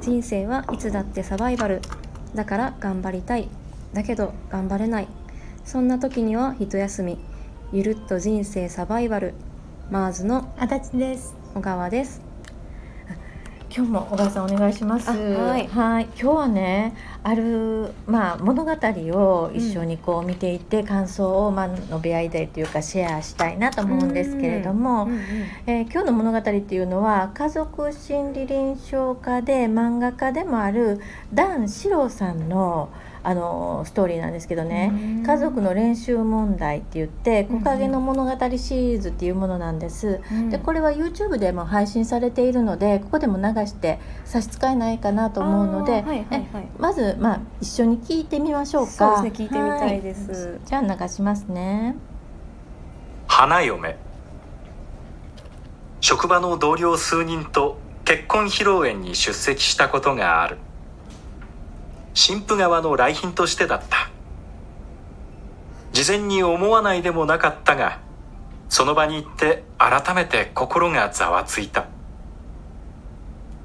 人生はいつだってサバイバル。だから頑張りたい。だけど頑張れない。そんな時には一休み。ゆるっと人生サバイバル。マーズの足立です。小川です今日も小川さんお願いします。はい。今日はねあるまあ物語を一緒にこう見ていて、感想をまあ述べ合いたいというかシェアしたいなと思うんですけれども、うんうんえー今日の物語っていうのは家族心理臨床家で漫画家でもあるダン・シローさんのあのストーリーなんですけどね「家族の練習問題」って言って「うん木陰の物語」シリーズっていうものなんです。うん。でこれは YouTube でも配信されているのでここでも流して差し支えないかなと思うので、はいはいはい。えまず、まあ、一緒に聞いてみましょうか。そうですね聞いてみたいです。はい。じゃあ流しますね。花嫁。職場の同僚数人と結婚披露宴に出席したことがある新婦側の来賓としてだった。事前に思わないでもなかったがその場に行って改めて心がざわついた。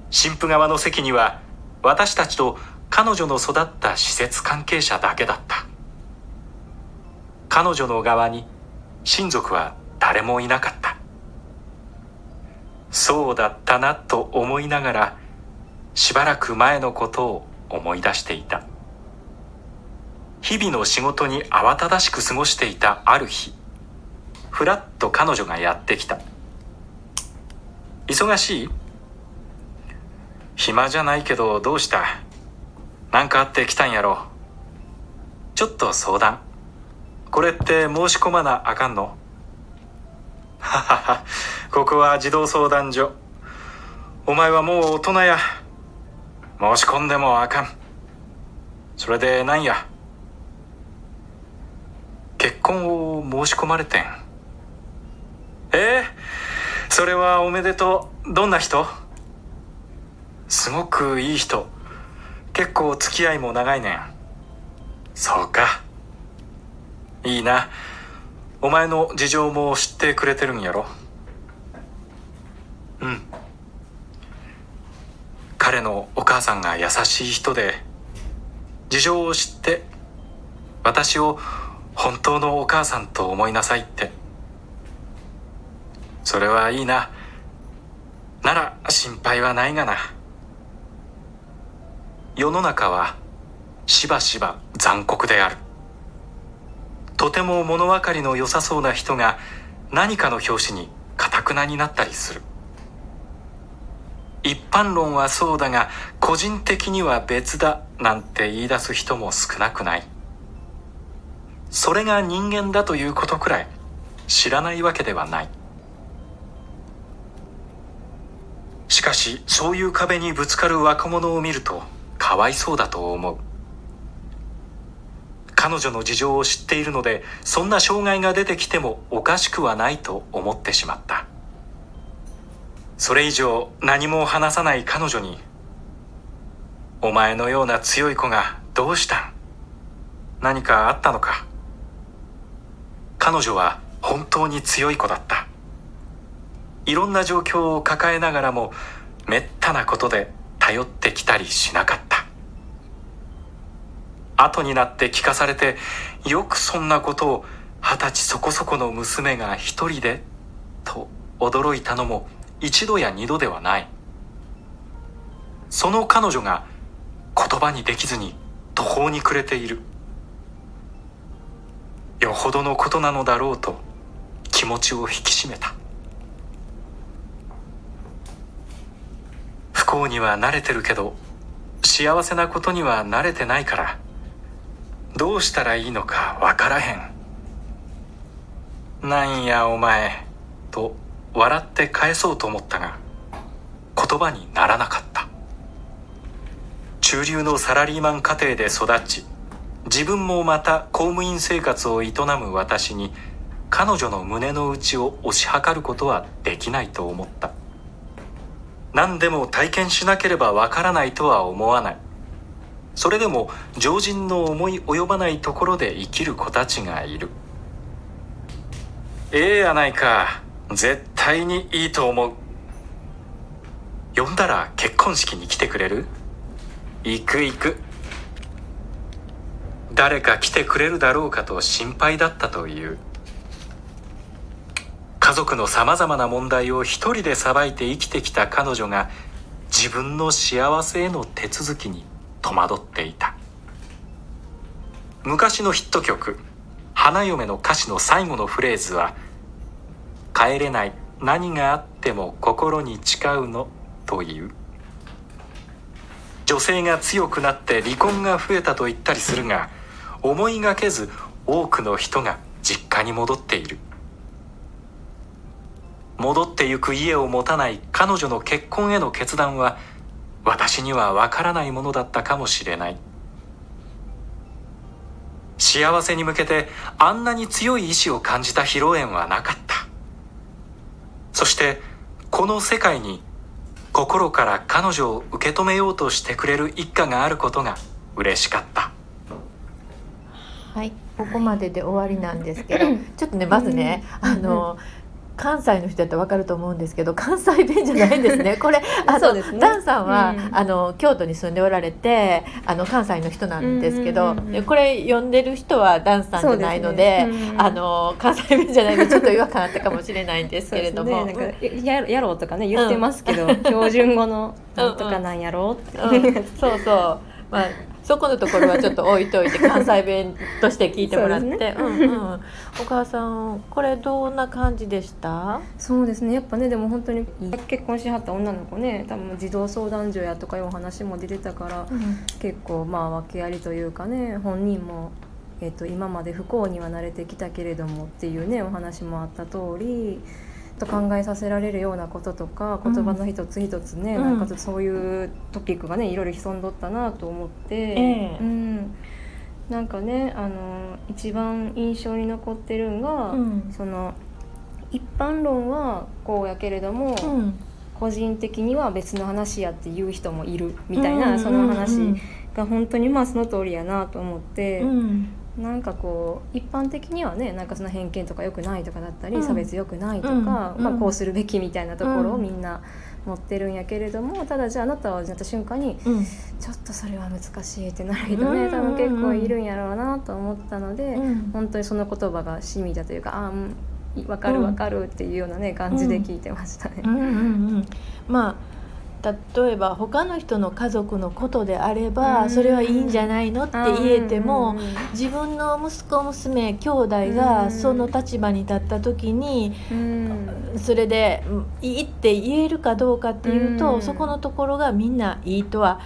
新婦側の席には私たちと彼女の育った施設関係者だけだった。彼女の側に親族は誰もいなかった。そうだったなと思いながらしばらく前のことを思い出していた。日々の仕事に慌ただしく過ごしていたある日。ふらっと彼女がやってきた。忙しい？暇じゃないけどどうした？なんかあって来たんやろ。ちょっと相談。これって申し込まなあかんの？ははは、ここは児童相談所。お前はもう大人や。申し込んでもあかん。それでなんや？結婚を申し込まれてん。ええ？それはおめでとう。どんな人？すごくいい人。結構付き合いも長いねん。そうか。いいな。お前の事情も知ってくれてるんやろうん。彼のお母さんが優しい人で、事情を知って、私を本当のお母さんと思いなさいって。それはいいな。なら心配はないがな。世の中はしばしば残酷である。とても物分かりの良さそうな人が何かの表紙に堅くなになったりする。一般論はそうだが個人的には別だなんて言い出す人も少なくない。それが人間だということくらい知らないわけではない。しかしそういう壁にぶつかる若者を見るとかわいそうだと思う。彼女の事情を知っているのでそんな障害が出てきてもおかしくはないと思ってしまったそれ以上何も話さない彼女に「お前のような強い子がどうしたん？何かあったのか?」彼女は本当に強い子だった。いろんな状況を抱えながらもめったなことで頼ってきたりしなかった。後になって聞かされてよくそんなことを二十歳そこそこの娘が一人でと驚いたのも一度や二度ではない。その彼女が言葉にできずに途方に暮れている。よほどのことなのだろうと気持ちを引き締めた。不幸には慣れてるけど幸せなことには慣れてないからどうしたらいいのかわからへん。なんやお前、と笑って返そうと思ったが、言葉にならなかった。中流のサラリーマン家庭で育ち、自分もまた公務員生活を営む私に、彼女の胸の内を推し量ることはできないと思った。何でも体験しなければわからないとは思わない。それでも常人の思い及ばないところで生きる子たちがいる。ええやないか。絶対にいいと思う。呼んだら結婚式に来てくれる？行く行く。誰か来てくれるだろうかと心配だったという。家族のさまざまな問題を一人でさばいて生きてきた彼女が自分の幸せへの手続きに戸惑っていた。昔のヒット曲「花嫁」の歌詞の最後のフレーズは「帰れない。何があっても心に誓うの」という。女性が強くなって離婚が増えたと言ったりするが思いがけず多くの人が実家に戻っている。戻ってゆく家を持たない彼女の結婚への決断は私にはわからないものだったかもしれない。幸せに向けてあんなに強い意志を感じた披露宴はなかった。そしてこの世界に心から彼女を受け止めようとしてくれる一家があることが嬉しかった。はいここまでで終わりなんですけどちょっとねまずね、あの関西の人だったら分かると思うんですけど関西弁じゃないんですね。これあの、ね、ダンさんは、うん、あの京都に住んでおられてあの関西の人なんですけど、うんうん、これ読んでる人はダンさんじゃないので、ね。うん、あの関西弁じゃないのでちょっと違和感あったかもしれないんですけれども、ね、ややろうとかね言ってますけど、標準語のなんとかなんやろうって、そうそう。まあそこのところはちょっと置いといて関西弁として聞いてもらって、ね、うんうん、お母さんこれどんな感じでした？そうですね。やっぱねでも本当に結婚しはった女の子ね多分児童相談所やとかいうお話も出てたから、うん、結構まあ訳ありというかね本人も。えーと、と今まで不幸には慣れてきたけれどもっていうねお話もあった通りと考えさせられるようなこととか言葉の一つ一つね、うん、なんかそういうトピックがねいろいろ潜んどったなと思って、えー、うん、なんかねあの一番印象に残ってるんが、うん、その一般論はこうやけれども、うん、個人的には別の話やっていう人もいるみたいな、その話が本当にまあその通りやなと思って。なんかこう一般的にはねなんかその偏見とか良くないとかだったり、うん、差別良くないとか、うん、まあ、こうするべきみたいなところをみんな持ってるんやけれどもただじゃああなたはなった瞬間に、うん、ちょっとそれは難しいってなる人ね多分結構いるんやろうなと思ったので、本当にその言葉がしみだというかああ分かる分かるっていうようなね感じで聞いてましたね。まあ例えば他の人の家族のことであればそれはいいんじゃないのって言えても自分の息子娘兄弟がその立場に立った時にそれでいいって言えるかどうかっていうとそこのところがみんないいとは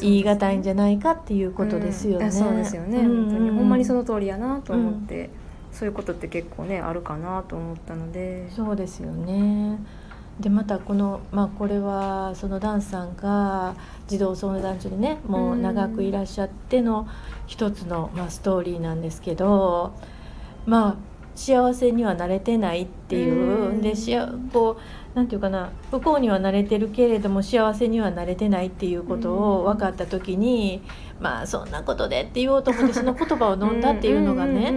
言い難いんじゃないかっていうことですよね。そうですよね、本当にほんまにその通りやなと思って、そういうことって結構ねあるかなと思ったので。そうですよね。でまたこの、まあ、これはそのダンさんが児童相談所でねもう長くいらっしゃっての一つの、まあ、ストーリーなんですけどまあ幸せには慣れてないっていうでしこうなんていうかな不幸には慣れてるけれども幸せには慣れてないっていうことを分かった時にまあそんなことでって言おうと思ってその言葉を飲んだっていうのがね。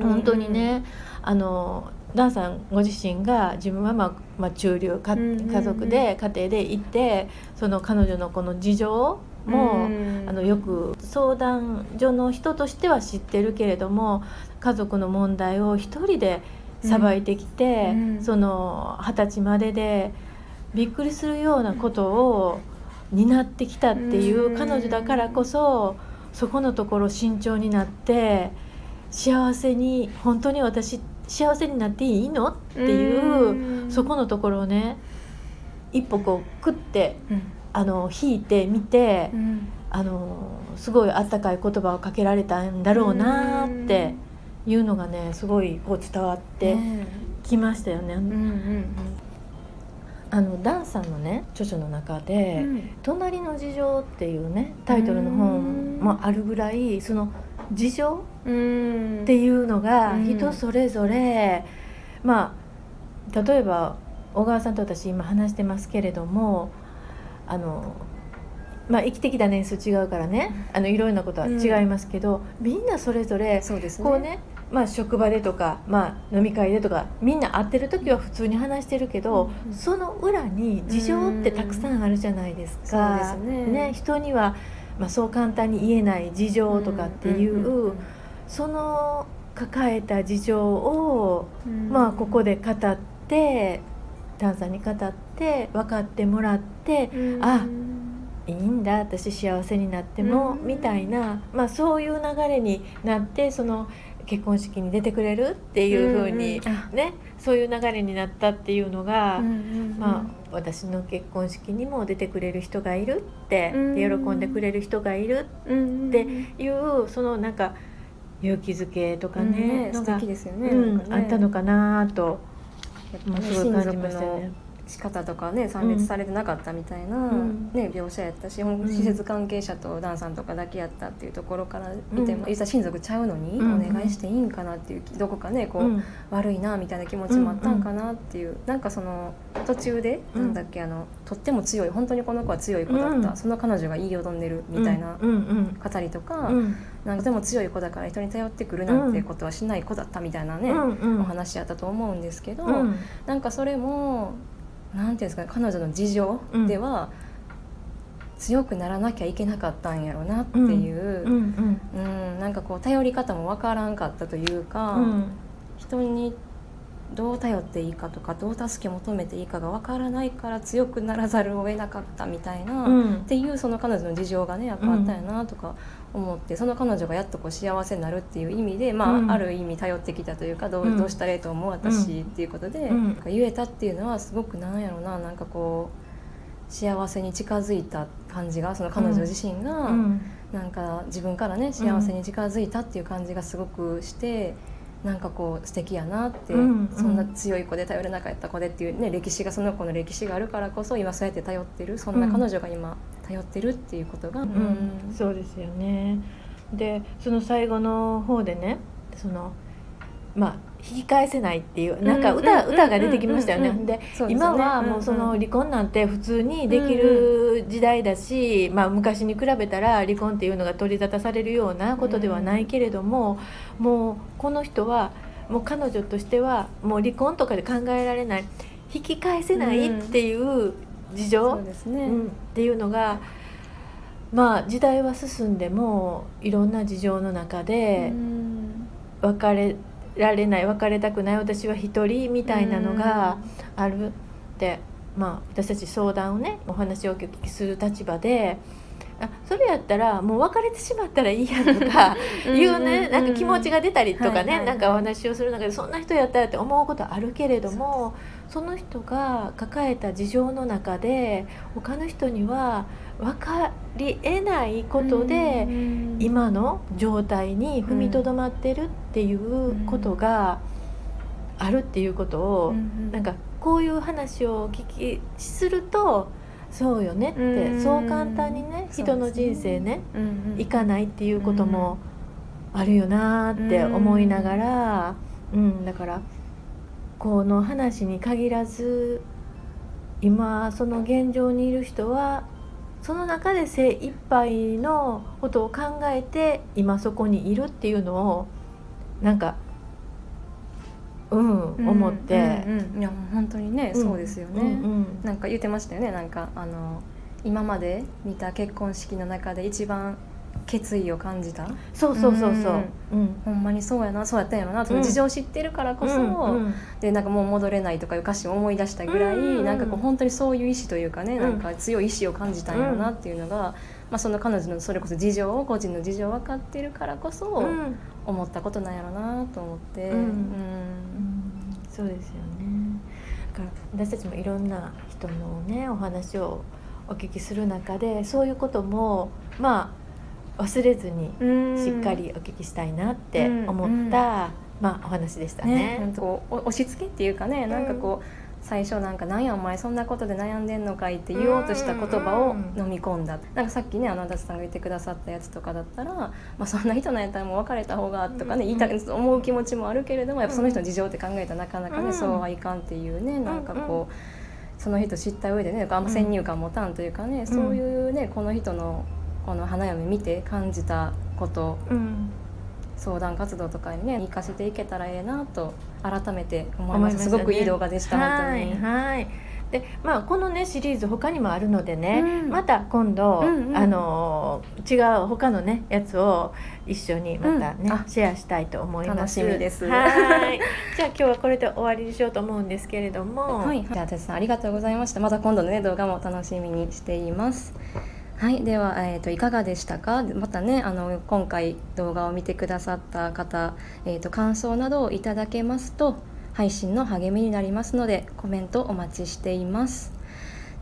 本当にねあのダンさんご自身が自分は、まあ、まあ中流家家族で家庭でいてその彼女のこの事情も、あのよく相談所の人としては知ってるけれども家族の問題を一人でさばいてきて、その二十歳まででびっくりするようなことを担ってきたっていう彼女だからこそそこのところ慎重になって幸せに本当に私幸せになっていいの？っていうそこのところをね一歩こうクッて、うん、あの引いてみて、うん、あのすごいあったかい言葉をかけられたんだろうなっていうのがねすごいこう伝わってきましたよね。うんうんうん。あのダンさんのね著書の中で、うん「隣の事情」っていうねタイトルの本もあるぐらいその事情っていうのが人それぞれ、まあ例えば小川さんと私今話してますけれどもあのまあ、生きてきた年数違うからねあのいろいろなことは違いますけど、みんなそれぞれこうねまあ、職場でとか、まあ、飲み会でとかみんな会ってる時は普通に話してるけど、うんその裏に事情ってたくさんあるじゃないですか。そうですね人には、まあ、そう簡単に言えない事情とかっていう,、その抱えた事情を、うん。まあ、ここで語って丹さんに語って分かってもらってうん。あいいんだ私幸せになっても、うん。みたいな、まあ、そういう流れになってその結婚式に出てくれるっていうふうに、ねそういう流れになったっていうのが、まあ、私の結婚式にも出てくれる人がいるって、喜んでくれる人がいるっていうそのなんか勇気づけとかうん。ね,、ね素敵ですよね。うんね。あったのかなと、まあ、やっぱねすごい感じましたね。仕方とかね参列されてなかったみたいな、ん。ね、描写やったし、ん。施設関係者とダンさんとかだけやったっていうところから見ても、うんいざ親族ちゃうのにうん。お願いしていいんかなっていうどこかねこう、うん。悪いなみたいな気持ちもあったんかなっていう、なんかその途中で、うん。なんだっけあのとっても強い本当にこの子は強い子だった、うん。その彼女が言いよどんでるみたいなうん。うん。語りとか、うん。なんかでも強い子だから人に頼ってくるなんてことはしない子だったみたいなね、うん。うん。お話やったと思うんですけど、うん。なんかそれもなんていうんですかね彼女の事情では、強くならなきゃいけなかったんやろなっていう、うんうん。うんなんかこう頼り方もわからんかったというか、うん。人にどう頼っていいかとかどう助け求めていいかがわからないから強くならざるを得なかったみたいな、うん。っていうその彼女の事情がねやっぱあったんやなとか思って、その彼女がやっとこう幸せになるっていう意味で、まあうん。ある意味頼ってきたというかどう,、うん。どうしたらええと思う私っていうことで、うん。なん。か言えたっていうのはすごくなんやろななんかこう幸せに近づいた感じがその彼女自身が、うん。なんか自分からね幸せに近づいたっていう感じがすごくして。なんかこう素敵やなって、うんそんな強い子で頼れなかった子でっていうね歴史がその子の歴史があるからこそ今そうやって頼ってるそんな彼女が今頼ってるっていうことが、うん。そうですよね。でその最後の方でねそのまあ引き返せないっていうなんか歌,、うん歌が出てきましたよね、で今はもうその離婚なんて普通にできる時代だし、まあ、昔に比べたら離婚っていうのが取り沙汰されるようなことではないけれども、もうこの人はもう彼女としてはもう離婚とかで考えられない。引き返せないっていう事情、そうですね、うん、っていうのがまあ時代は進んでもいろんな事情の中でうん。別れられない別れたくない私は一人みたいなのがあるって、まあ、私たち相談をねお話をお聞きする立場で。あそれやったらもう別れてしまったらいいやとかいうねなんか気持ちが出たりとかはいはい。ねなんかお話をする中でそんな人やったらって思うことあるけれどもその人が抱えた事情の中で他の人には分かりえないことでうん。今の状態に踏みとどまってるっていうことがあるっていうことをうんなんかこういう話をお聞きするとそうよねってうん。そう簡単にね人の人生ねうんうん。いかないっていうこともあるよなーって思いながら、うん、だからこの話に限らず今その現状にいる人はその中で精一杯のことを考えて今そこにいるっていうのをなんかうん、思って、うんうん。うんいやもう本当にね、うん。そうですよね、うんうん。なんか言ってましたよね。なんかあの今まで見た結婚式の中で一番決意を感じた？そうそうそうそう、うん。ほんまにそうやなそうやったんやろなそのうん。事情を知ってるからこそ、うんうん。でなんかもう戻れないとかいう歌詞を思い出したぐらい、うんうん。うんなんかこう本当にそういう意志というかね、うん。なんか強い意志を感じたんやろなっていうのが、まあ、その彼女のそれこそ事情を個人の事情を分かってるからこそうん思ったことなんやろなと思って、うん。うん。そうですよね。だから私たちもいろんな人のねお話をお聞きする中でそういうこともまあ忘れずにうん。しっかりお聞きしたいなって思った、まあお話でしたね。ね。こうお押し付けっていうかねなんかこう、最初なんか「なんやお前そんなことで悩んでんのかい」って言おうとした言葉を飲み込んだ、なんかさっきねあの足立さんが言ってくださったやつとかだったら、まあ、そんな人なんやったらもう別れた方がとかね、言いたく思う気持ちもあるけれどもやっぱその人の事情って考えたらなかなかね、うん。そうはいかんっていうねなんかこう。その人知った上でねあんま先入観持たんというかね、そういうねこの人のこの花嫁見て感じたことうん。相談活動とかにね生かしていけたらええなと改めて思いましたねますすごくいい動画でした本当に。はい、はいでまあ、このねシリーズ他にもあるのでね、うん。また今度、うんうん。あの違う他のねやつを一緒にまたね、うん。あシェアしたいと思います。楽しみです。はい。じゃあ今日はこれで終わりにしようと思うんですけれども。はい、じゃあ、てつさん、ありがとうございました。また今度のね、動画も楽しみにしています。はい、では、えっ、と、いかがでしたか？またね、あの、今回動画を見てくださった方、えっ、と、感想などをいただけますと。配信の励みになりますので、コメントお待ちしています。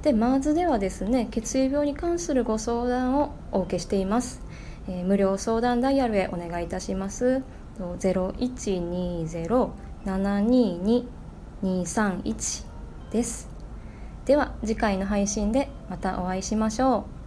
で、マーズではですね、血液病に関するご相談をお受けしています。えー無料相談ダイヤルへお願いいたします。と0120-722-231です。では次回の配信でまたお会いしましょう。